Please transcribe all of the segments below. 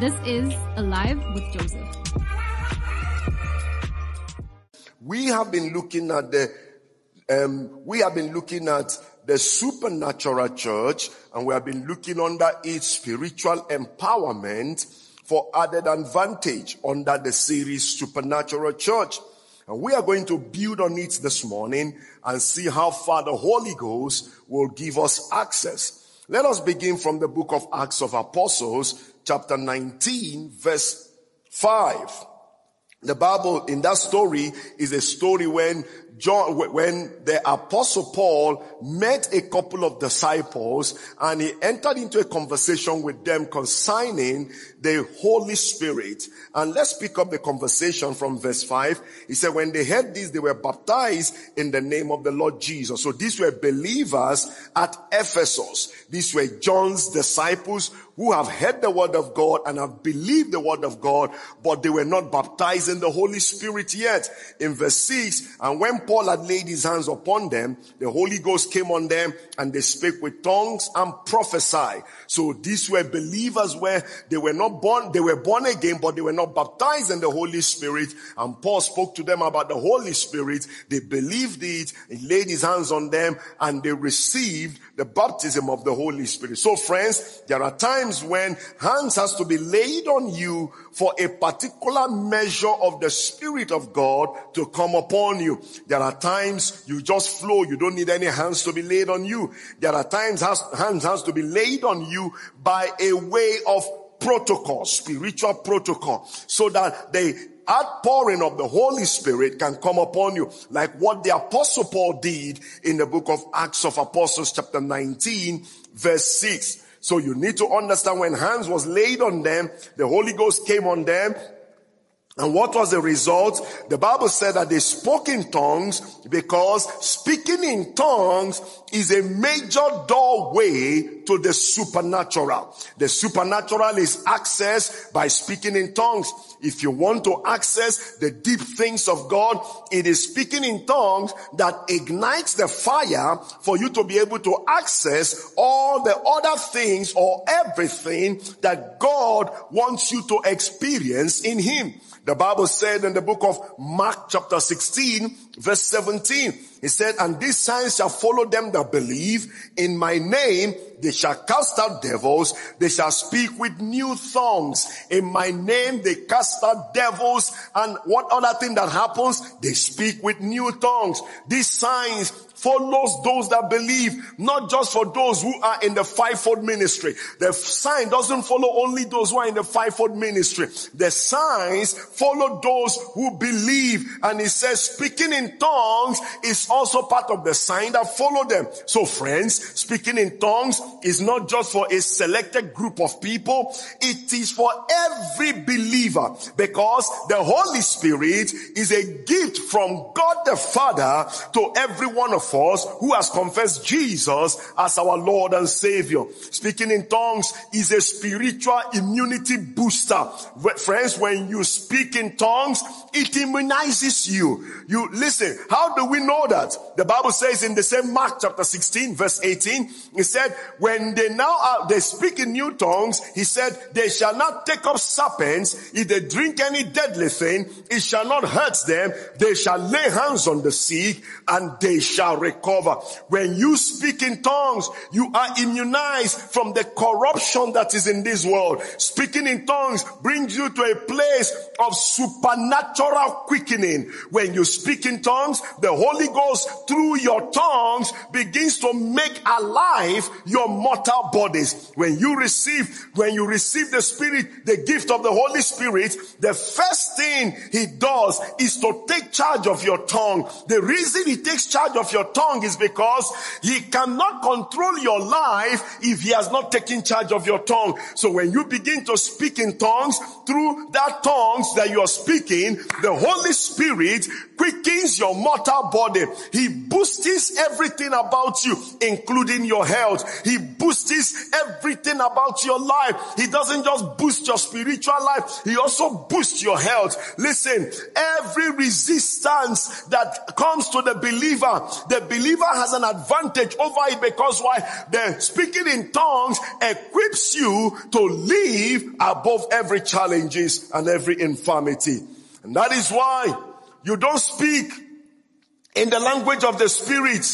This is Alive with Joseph. We have been looking at the, um, we have been looking at the supernatural church and we have been looking under its spiritual empowerment for added advantage under the series supernatural church. And we are going to build on it this morning and see how far the Holy Ghost will give us access. Let us begin from the book of Acts of Apostles, chapter 19, verse 5. The Bible in that story is a story when John, when the apostle Paul met a couple of disciples and he entered into a conversation with them concerning the Holy Spirit. And let's pick up the conversation from verse 5. He said, when they heard this, they were baptized in the name of the Lord Jesus. So these were believers at Ephesus. These were John's disciples who have heard the word of God and have believed the word of God, but they were not baptized in the Holy Spirit yet. In verse 6, and when Paul had laid his hands upon them, the Holy Ghost came on them and they spake with tongues and prophesied. So these were believers where they were not born, they were born again, but they were not baptized in the Holy Spirit. And Paul spoke to them about the Holy Spirit. They believed it. He laid his hands on them and they received the baptism of the Holy Spirit. So friends, there are times when hands has to be laid on you for a particular measure of the Spirit of God to come upon you. There are times you just flow. You don't need any hands to be laid on you. There are times has, hands has to be laid on you by a way of protocol, spiritual protocol, so that the outpouring of the Holy Spirit can come upon you, like what the apostle Paul did in the book of Acts of Apostles chapter 19 verse 6. So you need to understand when hands was laid on them, the Holy Ghost came on them, and what was the result? The Bible said that they spoke in tongues because speaking in tongues is a major doorway to the supernatural. The supernatural is accessed by speaking in tongues. If you want to access the deep things of God, it is speaking in tongues that ignites the fire for you to be able to access all the other things or everything that God wants you to experience in Him. The Bible said in the book of Mark chapter 16 verse 17, he said, and these signs shall follow them that believe in my name. They shall cast out devils. They shall speak with new tongues. In my name, they cast out devils. And what other thing that happens? They speak with new tongues. These signs follows those that believe, not just for those who are in the fivefold ministry. The sign doesn't follow only those who are in the fivefold ministry. The signs follow those who believe. And it says speaking in tongues is also part of the sign that follow them. So friends, speaking in tongues is not just for a selected group of people. It is for every believer because the Holy Spirit is a gift from God the Father to every one of us who has confessed Jesus as our Lord and Savior. Speaking in tongues is a spiritual immunity booster. Friends, when you speak in tongues, it immunizes you. You listen, how do we know that? The Bible says in the same Mark chapter 16 verse 18, it said, when they now are, they speak in new tongues, he said, they shall not take up serpents. If they drink any deadly thing, it shall not hurt them. They shall lay hands on the sick and they shall recover. When you speak in tongues, you are immunized from the corruption that is in this world. Speaking in tongues brings you to a place of supernatural quickening. When you speak in tongues, the Holy Ghost through your tongues begins to make alive your mortal bodies. When you receive, when you receive the Spirit, the gift of the Holy Spirit, the first thing He does is to take charge of your tongue. The reason He takes charge of your tongue is because He cannot control your life if He has not taken charge of your tongue. So when you begin to speak in tongues, through that tongues that you are speaking, the Holy Spirit quickens your mortal body. He boosts everything about you, including your health. He boosts everything about your life. He doesn't just boost your spiritual life. He also boosts your health. Listen, every resistance that comes to the believer, the believer has an advantage over it because why? The speaking in tongues equips you to live above every challenges and every infirmity. And that is why you don't speak in the language of the spirit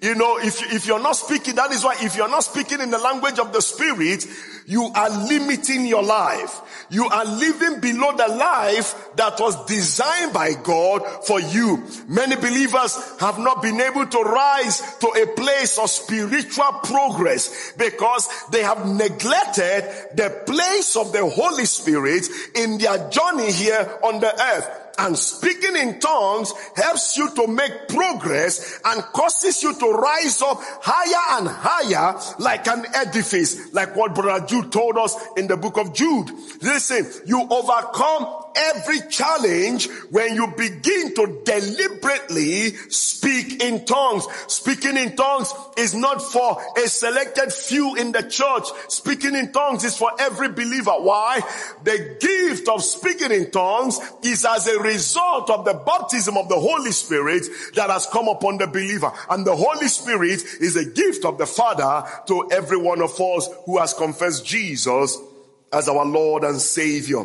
you know, if, if you're not speaking, that is why if you're not speaking in the language of the spirit, you are limiting your life. You are living below the life that was designed by God for you. Many believers have not been able to rise to a place of spiritual progress because they have neglected the place of the Holy Spirit in their journey here on the earth and speaking in tongues helps you to make progress and causes you to rise up higher and higher like an edifice, like what Brother Jude told us in the book of Jude. Listen, you overcome every challenge when you begin to deliberately speak in tongues. Speaking in tongues is not for a selected few in the church. Speaking in tongues is for every believer. Why? The gift of speaking in tongues is as a result of the baptism of the Holy Spirit that has come upon the believer. And the Holy Spirit is a gift of the Father to every one of us who has confessed Jesus as our Lord and Savior.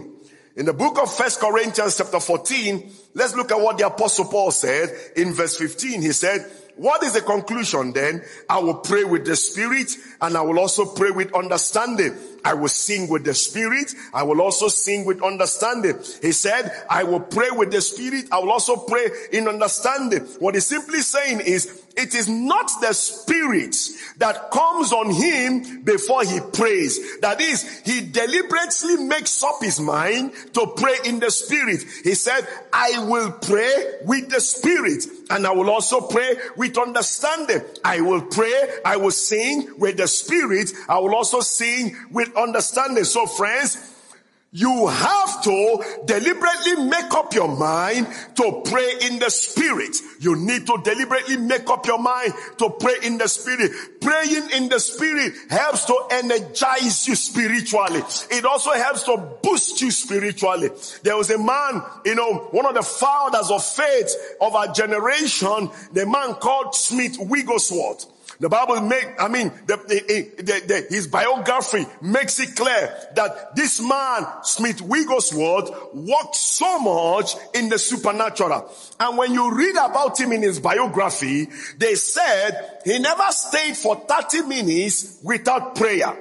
In the book of First Corinthians chapter 14, let's look at what the apostle Paul said in verse 15. He said, what is the conclusion then? I will pray with the spirit and I will also pray with understanding. I will sing with the spirit. I will also sing with understanding. He said, I will pray with the spirit. I will also pray in understanding. What he's simply saying is, it is not the spirit that comes on him before he prays. That is, he deliberately makes up his mind to pray in the spirit. He said, I will pray with the spirit and I will also pray with understanding. I will pray, I will sing with the spirit. I will also sing with understanding. So friends, you have to deliberately make up your mind to pray in the spirit. You need to deliberately make up your mind to pray in the spirit. Praying in the spirit helps to energize you spiritually. It also helps to boost you spiritually. There was a man, you know, one of the founders of faith of our generation, the man called Smith Wigglesworth. The Bible make, I mean, the, the, the, his biography makes it clear that this man, Smith Wigglesworth, worked so much in the supernatural. And when you read about him in his biography, they said he never stayed for 30 minutes without prayer.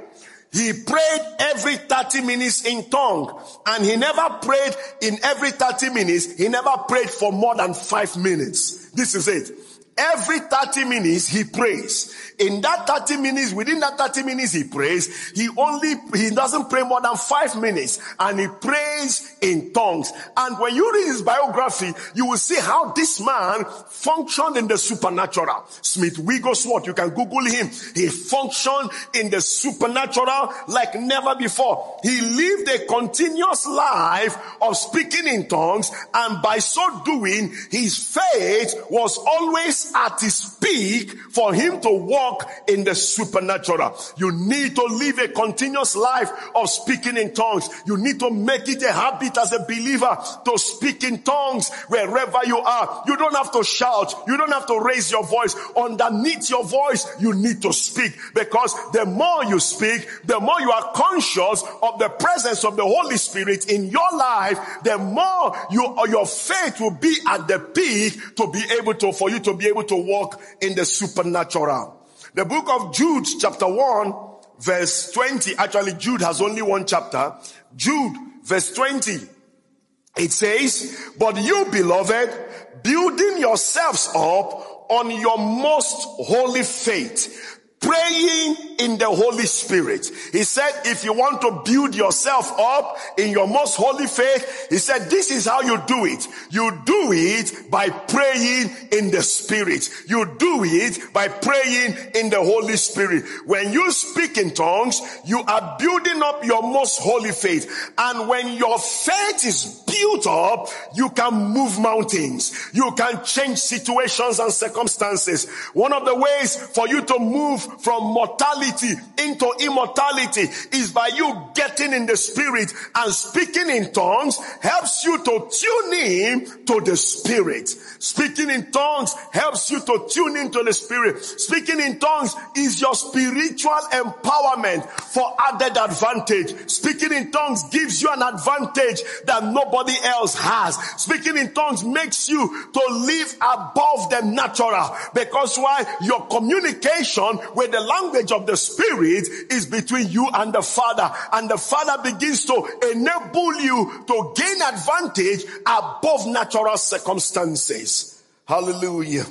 He prayed every 30 minutes in tongue and he never prayed in every 30 minutes. He never prayed for more than five minutes. This is it. Every 30 minutes he prays. In that 30 minutes, within that 30 minutes he prays, he only, he doesn't pray more than five minutes and he prays in tongues. And when you read his biography, you will see how this man functioned in the supernatural. Smith Wigglesworth, you can Google him. He functioned in the supernatural like never before. He lived a continuous life of speaking in tongues and by so doing, his faith was always at his peak for him to walk walk in the supernatural. You need to live a continuous life of speaking in tongues. You need to make it a habit as a believer to speak in tongues wherever you are. You don't have to shout. You don't have to raise your voice. Underneath your voice, you need to speak because the more you speak, the more you are conscious of the presence of the Holy Spirit in your life, the more you, your faith will be at the peak to be able to, for you to be able to walk in the supernatural. The book of Jude, chapter 1, verse 20. Actually, Jude has only one chapter. Jude, verse 20. It says, But you, beloved, building yourselves up on your most holy faith, praying in the Holy Spirit. He said, if you want to build yourself up in your most holy faith, he said, this is how you do it. You do it by praying in the Spirit. You do it by praying in the Holy Spirit. When you speak in tongues, you are building up your most holy faith. And when your faith is built up, you can move mountains. You can change situations and circumstances. One of the ways for you to move from mortality into immortality is by you getting in the spirit and speaking in tongues helps you to tune in to the spirit. Speaking in tongues helps you to tune into the spirit. Speaking in tongues is your spiritual empowerment for added advantage. Speaking in tongues gives you an advantage that nobody else has. Speaking in tongues makes you to live above the natural because why your communication with the language of the spirit is between you and the father and the father begins to enable you to gain advantage above natural circumstances. Hallelujah.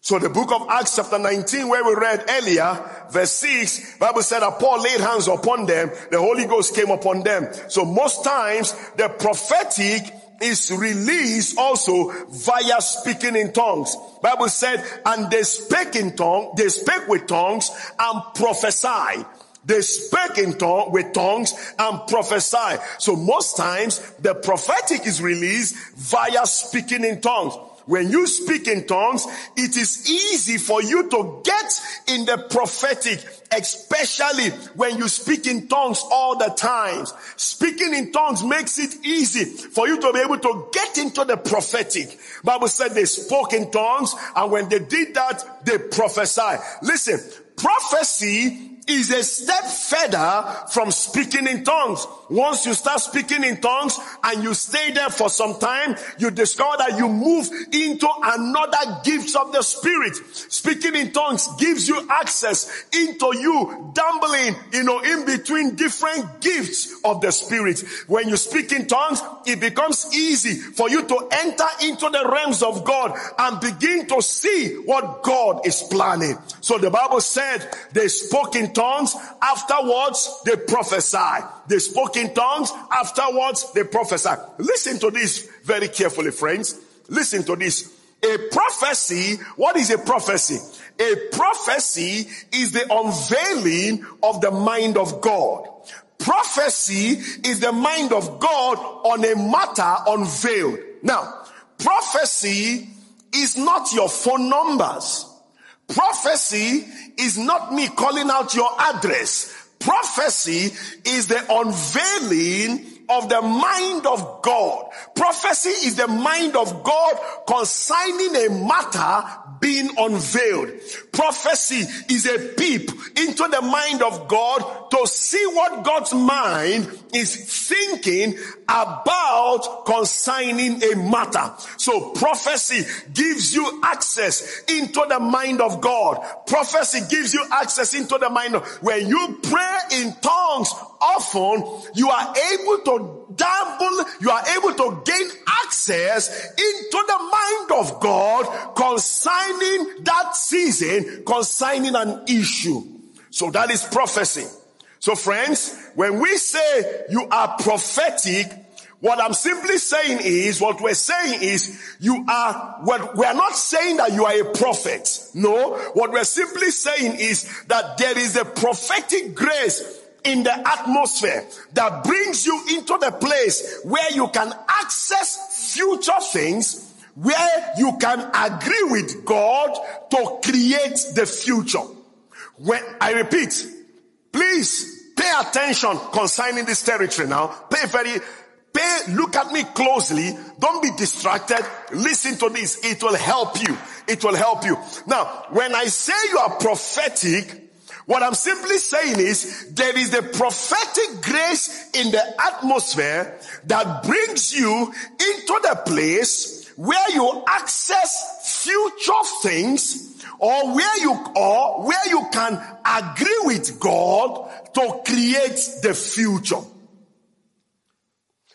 So the book of Acts chapter 19 where we read earlier, verse 6, Bible said that Paul laid hands upon them, the Holy Ghost came upon them. So most times the prophetic is released also via speaking in tongues. Bible said, and they spake in tongues, they spake with tongues and prophesied. They spake in tongue with tongues and prophesy. So most times the prophetic is released via speaking in tongues. When you speak in tongues, it is easy for you to get in the prophetic, especially when you speak in tongues all the time. Speaking in tongues makes it easy for you to be able to get into the prophetic. Bible said they spoke in tongues and when they did that, they prophesied. Listen, prophecy is a step further from speaking in tongues. Once you start speaking in tongues and you stay there for some time, you discover that you move into another gift of the spirit. Speaking in tongues gives you access into you dumbling, you know, in between different gifts of the spirit. When you speak in tongues, it becomes easy for you to enter into the realms of God and begin to see what God is planning. So the Bible said they spoke in tongues. Afterwards, they prophesied. They spoke in tongues. Afterwards, they prophesied. Listen to this very carefully, friends. Listen to this. A prophecy, what is a prophecy? A prophecy is the unveiling of the mind of God. Prophecy is the mind of God on a matter unveiled. Now, prophecy is not your phone numbers. Prophecy is not me calling out your address. Prophecy is the unveiling of the mind of God. Prophecy is the mind of God concerning a matter being unveiled. Prophecy is a peep into the mind of God to see what God's mind is thinking about consigning a matter. So prophecy gives you access into the mind of God. Prophecy gives you access into the mind of, when you pray in tongues often, you are able to dabble, you are able to gain access into of God consigning that season, consigning an issue. So that is prophecy. So friends, when we say you are prophetic, what I'm simply saying is, what we're saying is, you are, what we're not saying that you are a prophet. No, what we're simply saying is that there is a prophetic grace in the atmosphere that brings you into the place where you can access future things, where you can agree with God to create the future. When I repeat, please pay attention concerning this territory now. Pay very, pay, look at me closely. Don't be distracted. Listen to this. It will help you. It will help you. Now, when I say you are prophetic, what I'm simply saying is there is a prophetic grace in the atmosphere that brings you into the place where you access future things or where you or where you can agree with God to create the future.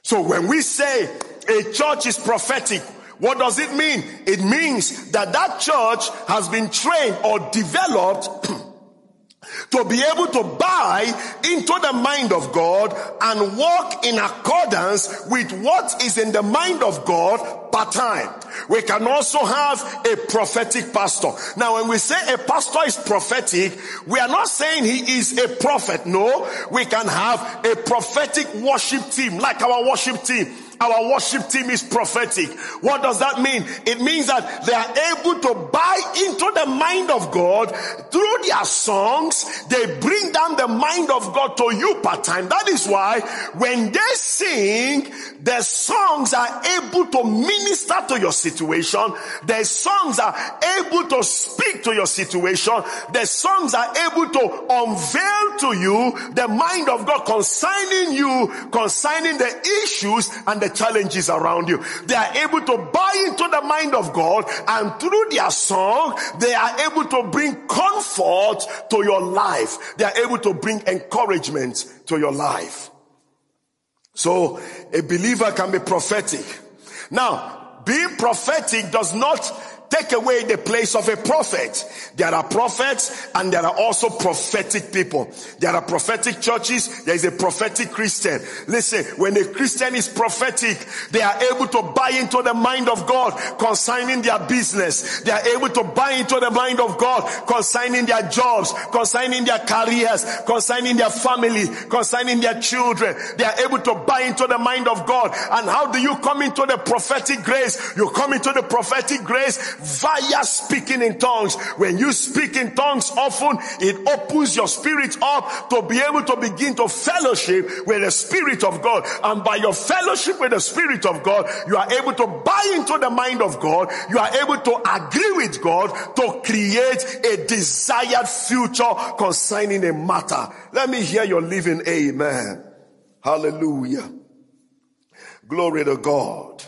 So when we say a church is prophetic, what does it mean? It means that that church has been trained or developed to be able to buy into the mind of God and walk in accordance with what is in the mind of God part time. We can also have a prophetic pastor. Now, when we say a pastor is prophetic, we are not saying he is a prophet. No, we can have a prophetic worship team, like our worship team. Our worship team is prophetic. What does that mean? It means that they are able to buy into the mind of God through their songs. They bring down the mind of God to you part time. That is why when they sing, their songs are able to minister to your situation. Their songs are able to speak to your situation. Their songs are able to unveil to you the mind of God concerning you, concerning the issues and the challenges around you. They are able to buy into the mind of God and through their song, they are able to bring comfort to your life. They are able to bring encouragement to your life. So a believer can be prophetic. Now, being prophetic does not take away the place of a prophet. There are prophets and there are also prophetic people. There are prophetic churches. There is a prophetic Christian. Listen, when a Christian is prophetic, they are able to buy into the mind of God concerning their business. They are able to buy into the mind of God concerning their jobs, concerning their careers, concerning their family, concerning their children. They are able to buy into the mind of God. And how do you come into the prophetic grace? You come into the prophetic grace via speaking in tongues. When you speak in tongues often, it opens your spirit up to be able to begin to fellowship with the Spirit of God. And by your fellowship with the Spirit of God, you are able to buy into the mind of God. You are able to agree with God to create a desired future concerning a matter. Let me hear your living amen. Hallelujah. Glory to God.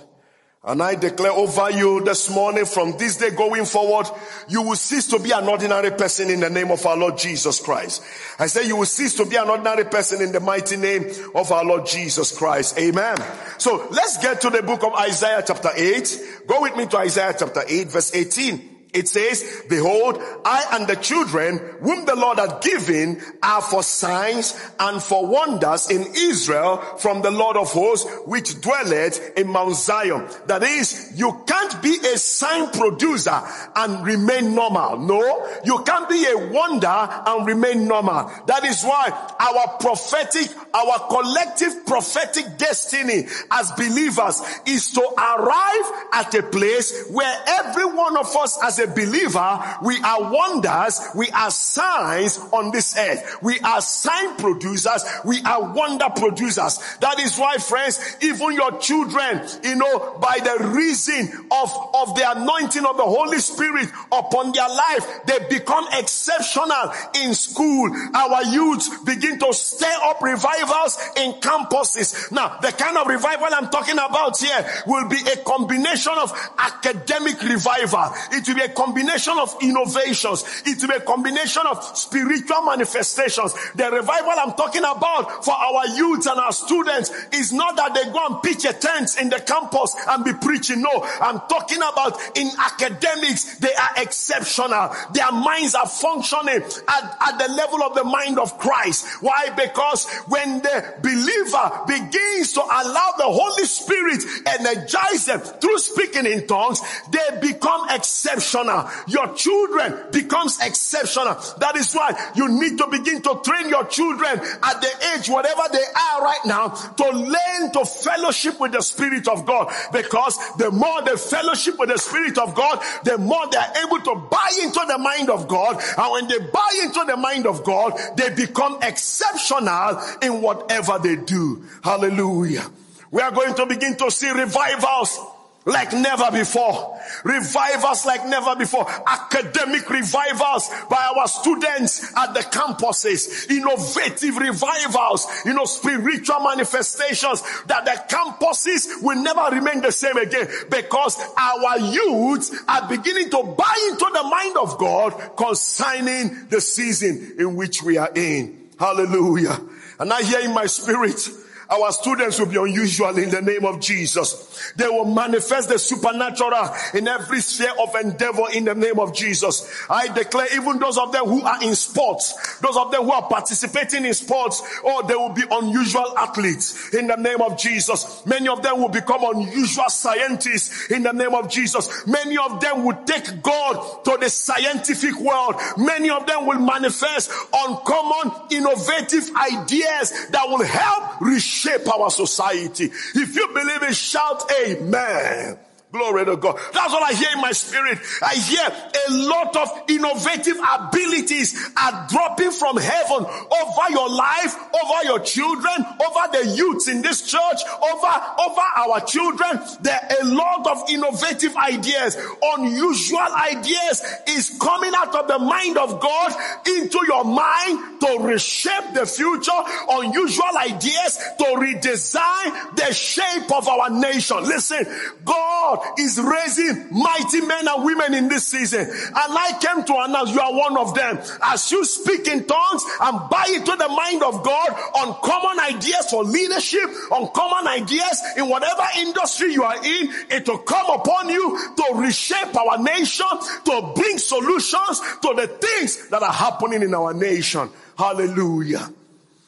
And I declare over you this morning from this day going forward, you will cease to be an ordinary person in the name of our Lord Jesus Christ. I say you will cease to be an ordinary person in the mighty name of our Lord Jesus Christ. Amen. So let's get to the book of Isaiah chapter 8. Go with me to Isaiah chapter 8 verse 18. It says, behold, I and the children whom the Lord had given are for signs and for wonders in Israel from the Lord of hosts, which dwelleth in Mount Zion. That is, you can't be a sign producer and remain normal. No, you can't be a wonder and remain normal. That is why our prophetic, our collective prophetic destiny as believers is to arrive at a place where every one of us as a believer, we are wonders, we are signs on this earth. We are sign producers, we are wonder producers. That is why, friends, even your children, you know, by the reason of, of the anointing of the Holy Spirit upon their life, they become exceptional in school. Our youths begin to stir up revivals in campuses. Now, the kind of revival I'm talking about here will be a combination of academic revival. It will be a combination of innovations. It will be a combination of spiritual manifestations. The revival I'm talking about for our youth and our students is not that they go and pitch a tent in the campus and be preaching. No, I'm talking about in academics, they are exceptional. Their minds are functioning at, at the level of the mind of Christ. Why? Because when the believer begins to allow the Holy Spirit energize them through speaking in tongues, they become exceptional exceptional. Your children becomes exceptional. That is why you need to begin to train your children at the age, whatever they are right now, to learn to fellowship with the Spirit of God. Because the more they fellowship with the Spirit of God, the more they are able to buy into the mind of God. And when they buy into the mind of God, they become exceptional in whatever they do. Hallelujah. We are going to begin to see revivals like never before. Revivals like never before. Academic revivals by our students at the campuses. Innovative revivals. You know, spiritual manifestations that the campuses will never remain the same again because our youths are beginning to buy into the mind of God concerning the season in which we are in. Hallelujah. And I hear in my spirit Our students will be unusual in the name of Jesus. They will manifest the supernatural in every sphere of endeavor in the name of Jesus. I declare even those of them who are in sports, those of them who are participating in sports, oh, they will be unusual athletes in the name of Jesus. Many of them will become unusual scientists in the name of Jesus. Many of them will take God to the scientific world. Many of them will manifest uncommon, innovative ideas that will help reshape our society. If you believe it, shout amen. Glory to God. That's what I hear in my spirit. I hear a lot of innovative abilities are dropping from heaven over your life, over your children, over the youths in this church, over, over our children. There are a lot of innovative ideas, unusual ideas is coming out of the mind of God into your mind to reshape the future, unusual ideas to redesign the shape of our nation. Listen, God is raising mighty men and women in this season. And I came to announce you are one of them. As you speak in tongues and buy into the mind of God on common ideas for leadership, on common ideas in whatever industry you are in, it will come upon you to reshape our nation, to bring solutions to the things that are happening in our nation. Hallelujah.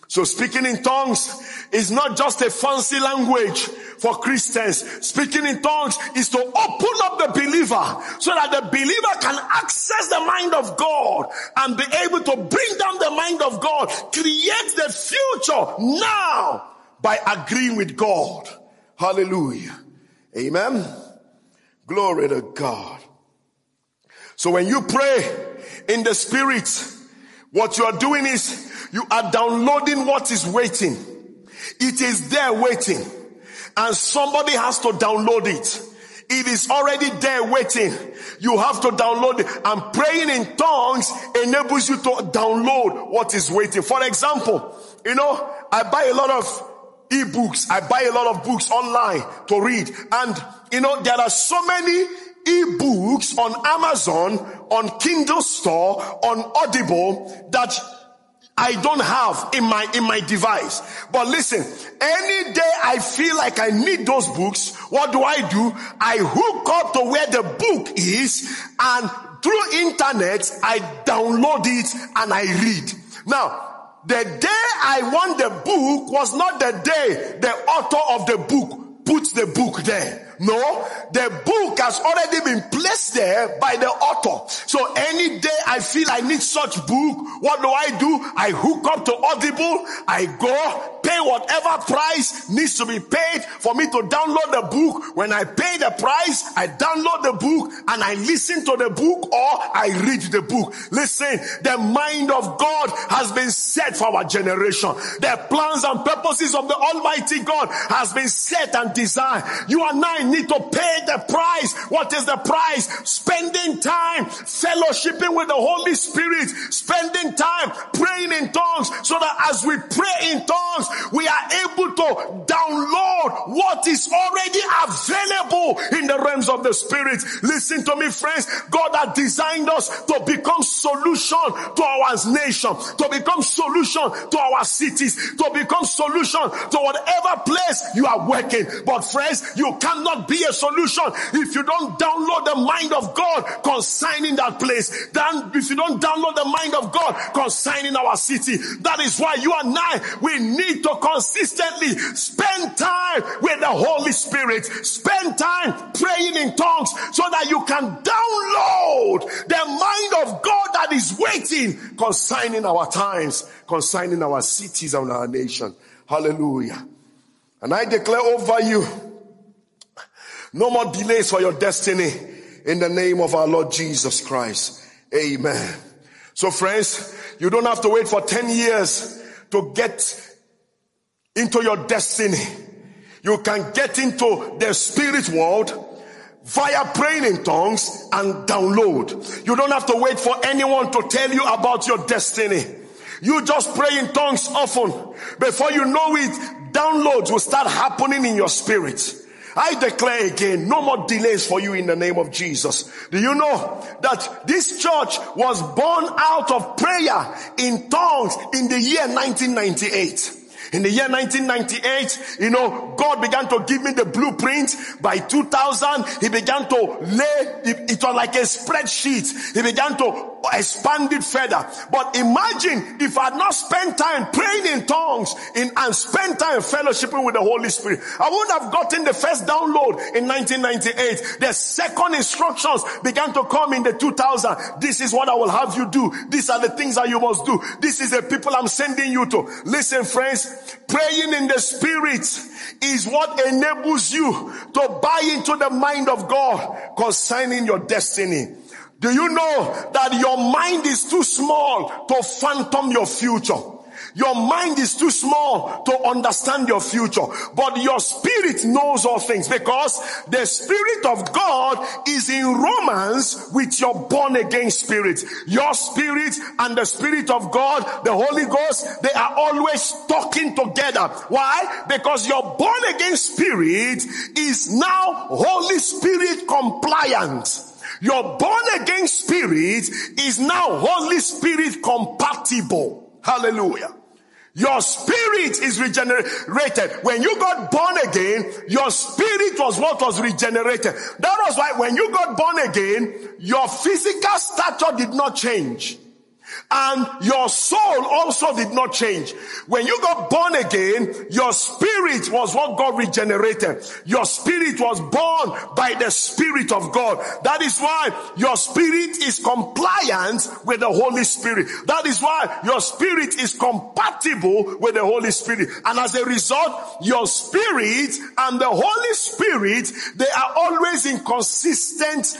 So speaking in tongues is not just a fancy language for Christians. Speaking in tongues is to open up the believer so that the believer can access the mind of God and be able to bring down the mind of God, create the future now by agreeing with God. Hallelujah. Amen. Glory to God. So when you pray in the spirit, what you are doing is you are downloading what is waiting. It is there waiting. And somebody has to download it. It is already there waiting. You have to download it. And praying in tongues enables you to download what is waiting. For example, you know, I buy a lot of e-books. I buy a lot of books online to read. And, you know, there are so many e-books on Amazon, on Kindle store, on Audible that I don't have in my, in my device. But listen, any day I feel like I need those books, what do I do? I hook up to where the book is and through internet, I download it and I read. Now, the day I want the book was not the day the author of the book puts the book there. No, the book has already been placed there by the author. So any day I feel I need such book, what do I do? I hook up to Audible, I go, pay whatever price needs to be paid for me to download the book. When I pay the price, I download the book and I listen to the book or I read the book. Listen, the mind of God has been set for our generation. The plans and purposes of the Almighty God has been set and designed. You and I need to pay the price. What is the price? Spending time fellowshipping with the Holy Spirit, spending time praying in tongues so that as we pray in tongues, we are able to download what is already available in the realms of the Spirit. Listen to me, friends. God has designed us to become solution to our nation, to become solution to our cities, to become solution to whatever place you are working. But friends, you cannot be a solution if you don't download the mind of God concerning that place. Then if you don't download the mind of God concerning our city, that is why you and I, we need to consistently spend time with the Holy Spirit. Spend time praying in tongues so that you can download the mind of God that is waiting concerning our times, concerning our cities and our nation. Hallelujah. And I declare over you no more delays for your destiny in the name of our Lord Jesus Christ. Amen. So friends, you don't have to wait for 10 years to get into your destiny. You can get into the spirit world via praying in tongues and download. You don't have to wait for anyone to tell you about your destiny. You just pray in tongues often. Before you know it, downloads will start happening in your spirit. I declare again, no more delays for you in the name of Jesus. Do you know that this church was born out of prayer in tongues in the year 1998? In the year 1998, you know, God began to give me the blueprint. By 2000, He began to lay, it, it was like a spreadsheet. He began to expand it further. But imagine if I had not spent time praying in tongues in, and spent time fellowshipping with the Holy Spirit. I wouldn't have gotten the first download in 1998. The second instructions began to come in the 2000. This is what I will have you do. These are the things that you must do. This is the people I'm sending you to. Listen, friends, praying in the spirit is what enables you to buy into the mind of God concerning your destiny. Do you know that your mind is too small to phantom your future? Your mind is too small to understand your future, but your spirit knows all things because the spirit of God is in romance with your born again spirit. Your spirit and the spirit of God, the Holy Ghost, they are always talking together. Why? Because your born again spirit is now Holy Spirit compliant. Your born again spirit is now Holy Spirit compatible. Hallelujah. Your spirit is regenerated. When you got born again, your spirit was what was regenerated. That was why when you got born again, your physical stature did not change. And your soul also did not change. When you got born again, your spirit was what God regenerated. Your spirit was born by the spirit of God. That is why your spirit is compliant with the Holy Spirit. That is why your spirit is compatible with the Holy Spirit. And as a result, your spirit and the Holy Spirit, they are always in consistent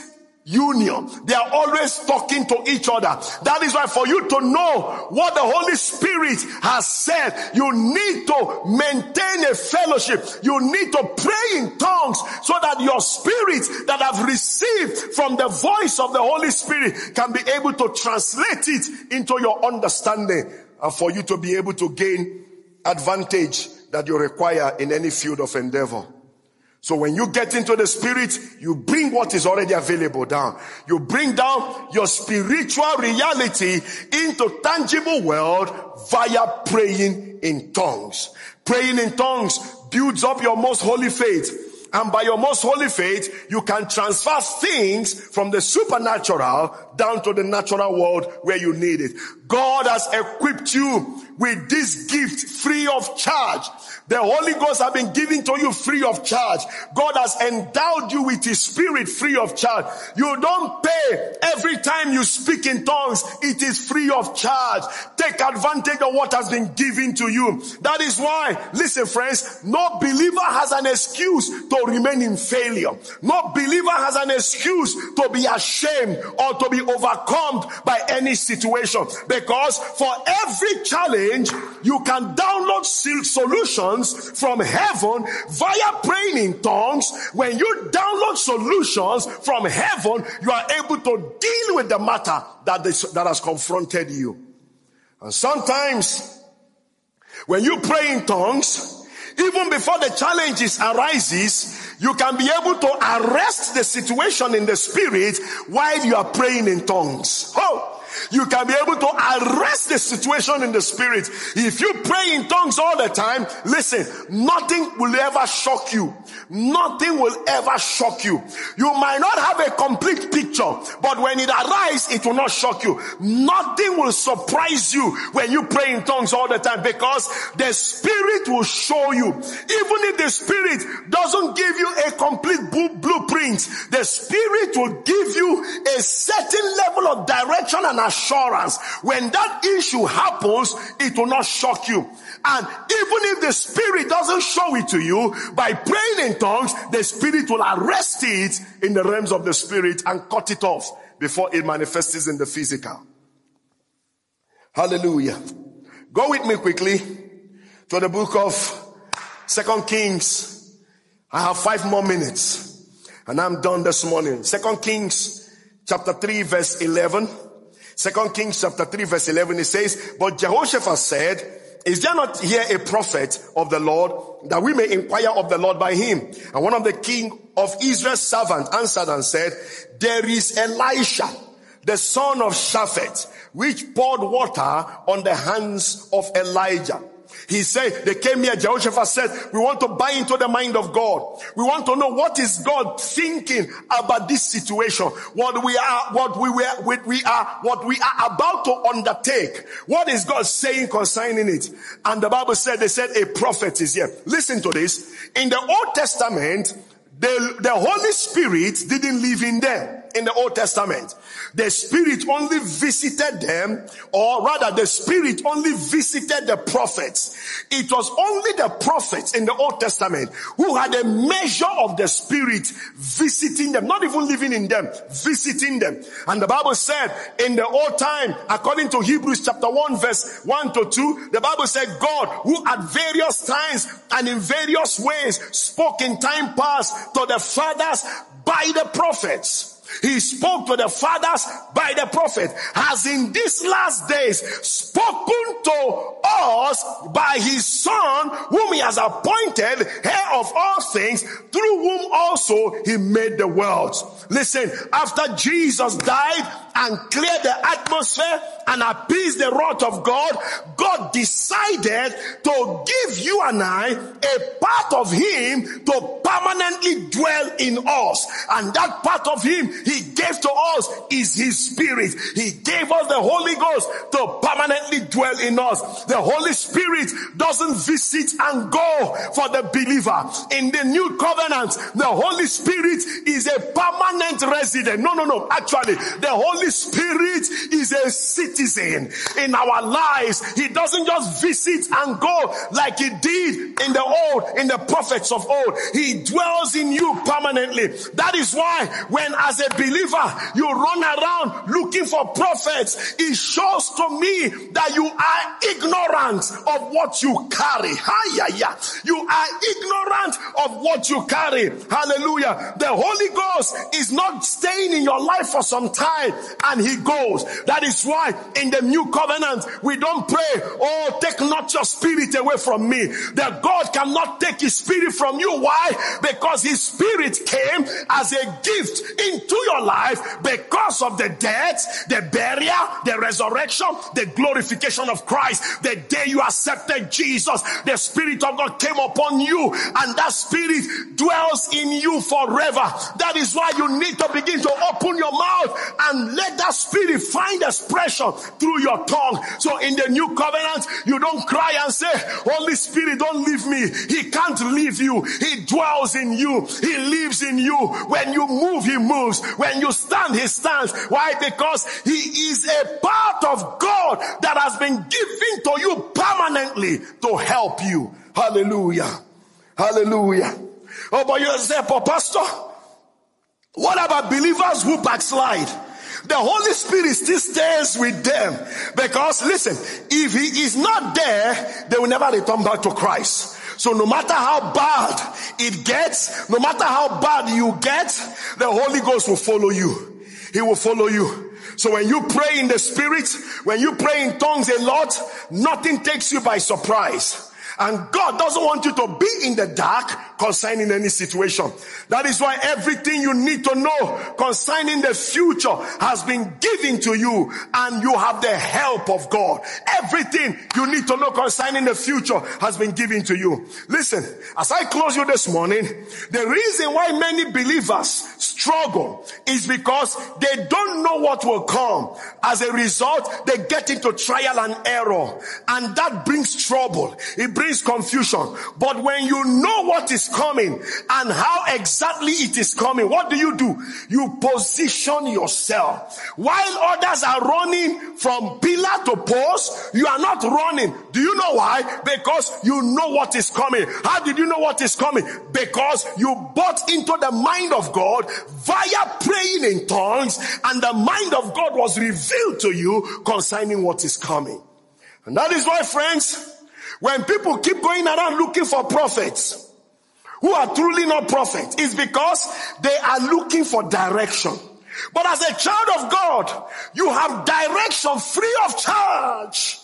union. They are always talking to each other. That is why for you to know what the Holy Spirit has said, you need to maintain a fellowship. You need to pray in tongues so that your spirit that have received from the voice of the Holy Spirit can be able to translate it into your understanding and for you to be able to gain advantage that you require in any field of endeavor. So when you get into the spirit, you bring what is already available down. You bring down your spiritual reality into tangible world via praying in tongues. Praying in tongues builds up your most holy faith. And by your most holy faith, you can transfer things from the supernatural down to the natural world where you need it. God has equipped you with this gift free of charge. The Holy Ghost have been given to you free of charge. God has endowed you with His Spirit free of charge. You don't pay every time you speak in tongues. It is free of charge. Take advantage of what has been given to you. That is why, listen friends, no believer has an excuse to remain in failure. No believer has an excuse to be ashamed or to be overcome by any situation. Because for every challenge, you can download solutions from heaven via praying in tongues. When you download solutions from heaven, you are able to deal with the matter that, that has confronted you. And sometimes when you pray in tongues, even before the challenges arises, you can be able to arrest the situation in the spirit while you are praying in tongues. Oh, you can be able to arrest the situation in the spirit. If you pray in tongues all the time, listen, nothing will ever shock you. Nothing will ever shock you. You might not have a complete picture, but when it arises, it will not shock you. Nothing will surprise you when you pray in tongues all the time because the spirit will show you. Even if the spirit doesn't give you a complete blueprint, the spirit will give you a certain level of direction and assurance. When that issue happens, it will not shock you. And even if the spirit doesn't show it to you, by praying in tongues, the spirit will arrest it in the realms of the spirit and cut it off before it manifests in the physical. Hallelujah. Go with me quickly to the book of Second Kings. I have five more minutes and I'm done this morning. Second Kings chapter 3 verse 11. Second Kings chapter 3 verse 11 it says, But Jehoshaphat said, is there not here a prophet of the Lord that we may inquire of the Lord by him? And one of the king of Israel's servants answered and said, there is Elisha, the son of Shaphat, which poured water on the hands of Elijah. He said, they came here, Jehoshaphat said, we want to buy into the mind of God. We want to know what is God thinking about this situation. What we are, what we were, what we are, what we are about to undertake. What is God saying concerning it? And the Bible said, they said a prophet is here. Listen to this. In the Old Testament, the, the Holy Spirit didn't live in them in the Old Testament. The Spirit only visited them, or rather, the Spirit only visited the prophets. It was only the prophets in the Old Testament who had a measure of the Spirit visiting them, not even living in them, visiting them. And the Bible said in the old time, according to Hebrews chapter 1, verse 1 to 2, the Bible said, God, who at various times and in various ways spoke in time past to the fathers by the prophets he spoke to the fathers by the prophet, has in these last days spoken to us by his son, whom he has appointed heir of all things, through whom also he made the world. Listen, after Jesus died and cleared the atmosphere and appeased the wrath of God, God decided to give you and I a part of him to permanently dwell in us. And that part of him he gave to us is his spirit. He gave us the Holy Ghost to permanently dwell in us. The Holy Spirit doesn't visit and go for the believer. In the new covenant, the Holy Spirit is a permanent resident. No, no, no. Actually, the Holy Spirit is a citizen in our lives. He doesn't just visit and go like he did in the old, in the prophets of old. He dwells in you permanently. That is why when as a believer you run around looking for prophets, it shows to me that you are ignorant of what you carry. You are ignorant of what you carry. Hallelujah. The Holy Ghost is not staying in your life for some time and he goes. That is why in the new covenant we don't pray, oh, take not your spirit away from me. That God cannot take his spirit from you. Why? Because his spirit came as a gift into your life because of the death, the burial, the resurrection, the glorification of Christ. The day you accepted Jesus, the Spirit of God came upon you and that Spirit dwells in you forever. That is why you need to begin to open your mouth and let that Spirit find expression through your tongue. So in the new covenant, you don't cry and say, Holy Spirit, don't leave me. He can't leave you. He dwells in you. He lives in you. When you move, He moves. When you stand, He stands. Why? Because He is a part of God that has been given to you permanently to help you. Hallelujah. Hallelujah. Oh, but you say, Pastor, what about believers who backslide? The Holy Spirit still stays with them because listen, if He is not there, they will never return back to Christ. So no matter how bad it gets, no matter how bad you get, the Holy Ghost will follow you. He will follow you. So when you pray in the spirit, when you pray in tongues a lot, nothing takes you by surprise. And God doesn't want you to be in the dark concerning any situation. That is why everything you need to know concerning the future has been given to you and you have the help of God. Everything you need to know concerning the future has been given to you. Listen, as I close you this morning, the reason why many believers struggle is because they don't know what will come. As a result, they get into trial and error and that brings trouble. It brings brings confusion. But when you know what is coming and how exactly it is coming, what do you do? You position yourself. While others are running from pillar to post, you are not running. Do you know why? Because you know what is coming. How did you know what is coming? Because you bought into the mind of God via praying in tongues and the mind of God was revealed to you concerning what is coming. And that is why, friends, when people keep going around looking for prophets who are truly not prophets, it's because they are looking for direction. But as a child of God, you have direction free of charge.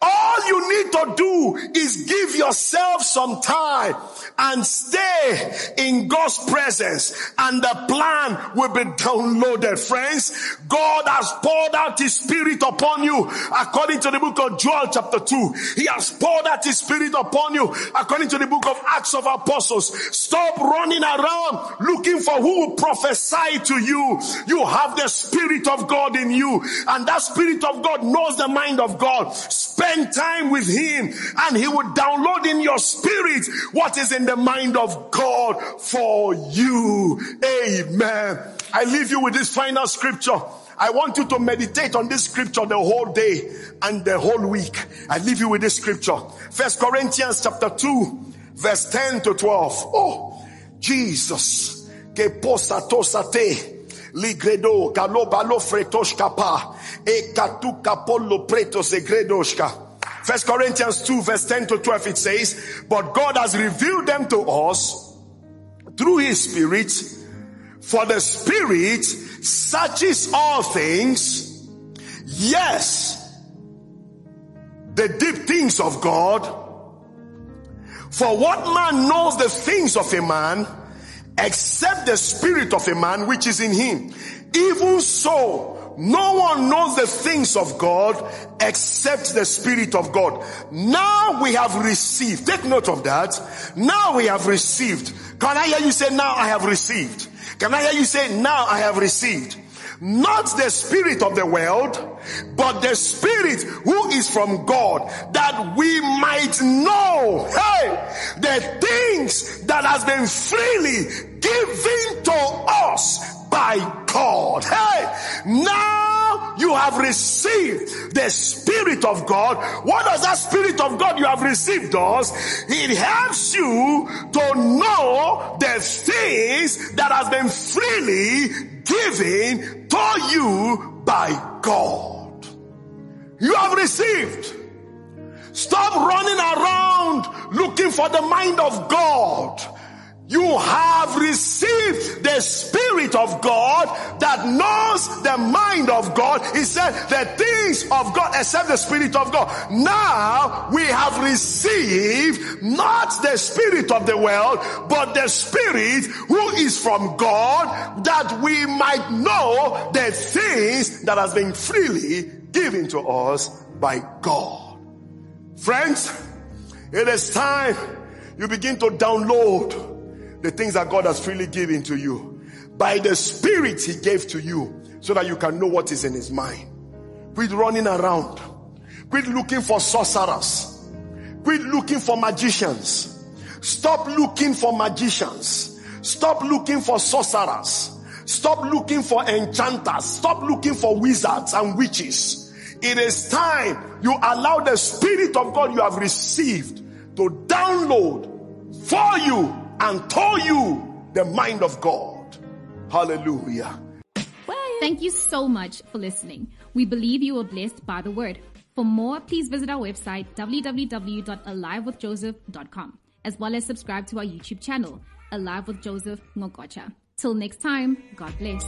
All you need to do is give yourself some time and stay in God's presence and the plan will be downloaded. Friends, God has poured out his spirit upon you according to the book of Joel chapter 2. He has poured out his spirit upon you according to the book of Acts of Apostles. Stop running around looking for who will prophesy to you. You have the spirit of God in you and that spirit of God knows the mind of God. Spend time with him and he will download in your spirit what is in the mind of God for you. Amen. I leave you with this final scripture. I want you to meditate on this scripture the whole day and the whole week. I leave you with this scripture. First Corinthians chapter 2, verse 10 to 12. Oh, Jesus. Que posa tosate ligredo galobalo fretoshkapa e katuka polo pretos egredoshka. First Corinthians 2 verse 10 to 12 it says, but God has revealed them to us through his spirit for the spirit searches all things. Yes, the deep things of God. For what man knows the things of a man except the spirit of a man which is in him? Even so, no one knows the things of God except the Spirit of God. Now we have received. Take note of that. Now we have received. Can I hear you say, now I have received? Can I hear you say, now I have received? Not the spirit of the world, but the spirit who is from God that we might know, hey, the things that has been freely given to us by God. Hey, now you have received the Spirit of God. What does that Spirit of God you have received does? It helps you to know the things that has been freely given to you by God. You have received. Stop running around looking for the mind of God. You have received the Spirit of God that knows the mind of God. He said the things of God except the Spirit of God. Now we have received not the Spirit of the world, but the Spirit who is from God that we might know the things that has been freely given to us by God. Friends, it is time you begin to download the things that God has freely given to you by the Spirit He gave to you so that you can know what is in His mind. Quit running around. Quit looking for sorcerers. Quit looking for magicians. Stop looking for magicians. Stop looking for sorcerers. Stop looking for enchanters. Stop looking for wizards and witches. It is time you allow the Spirit of God you have received to download for you and told you the mind of God. Hallelujah. Thank you so much for listening. We believe you were blessed by the word. For more, please visit our website www.alivewithjoseph.com as well as subscribe to our YouTube channel, Alive with Joseph Ngokocha. Till next time, God bless.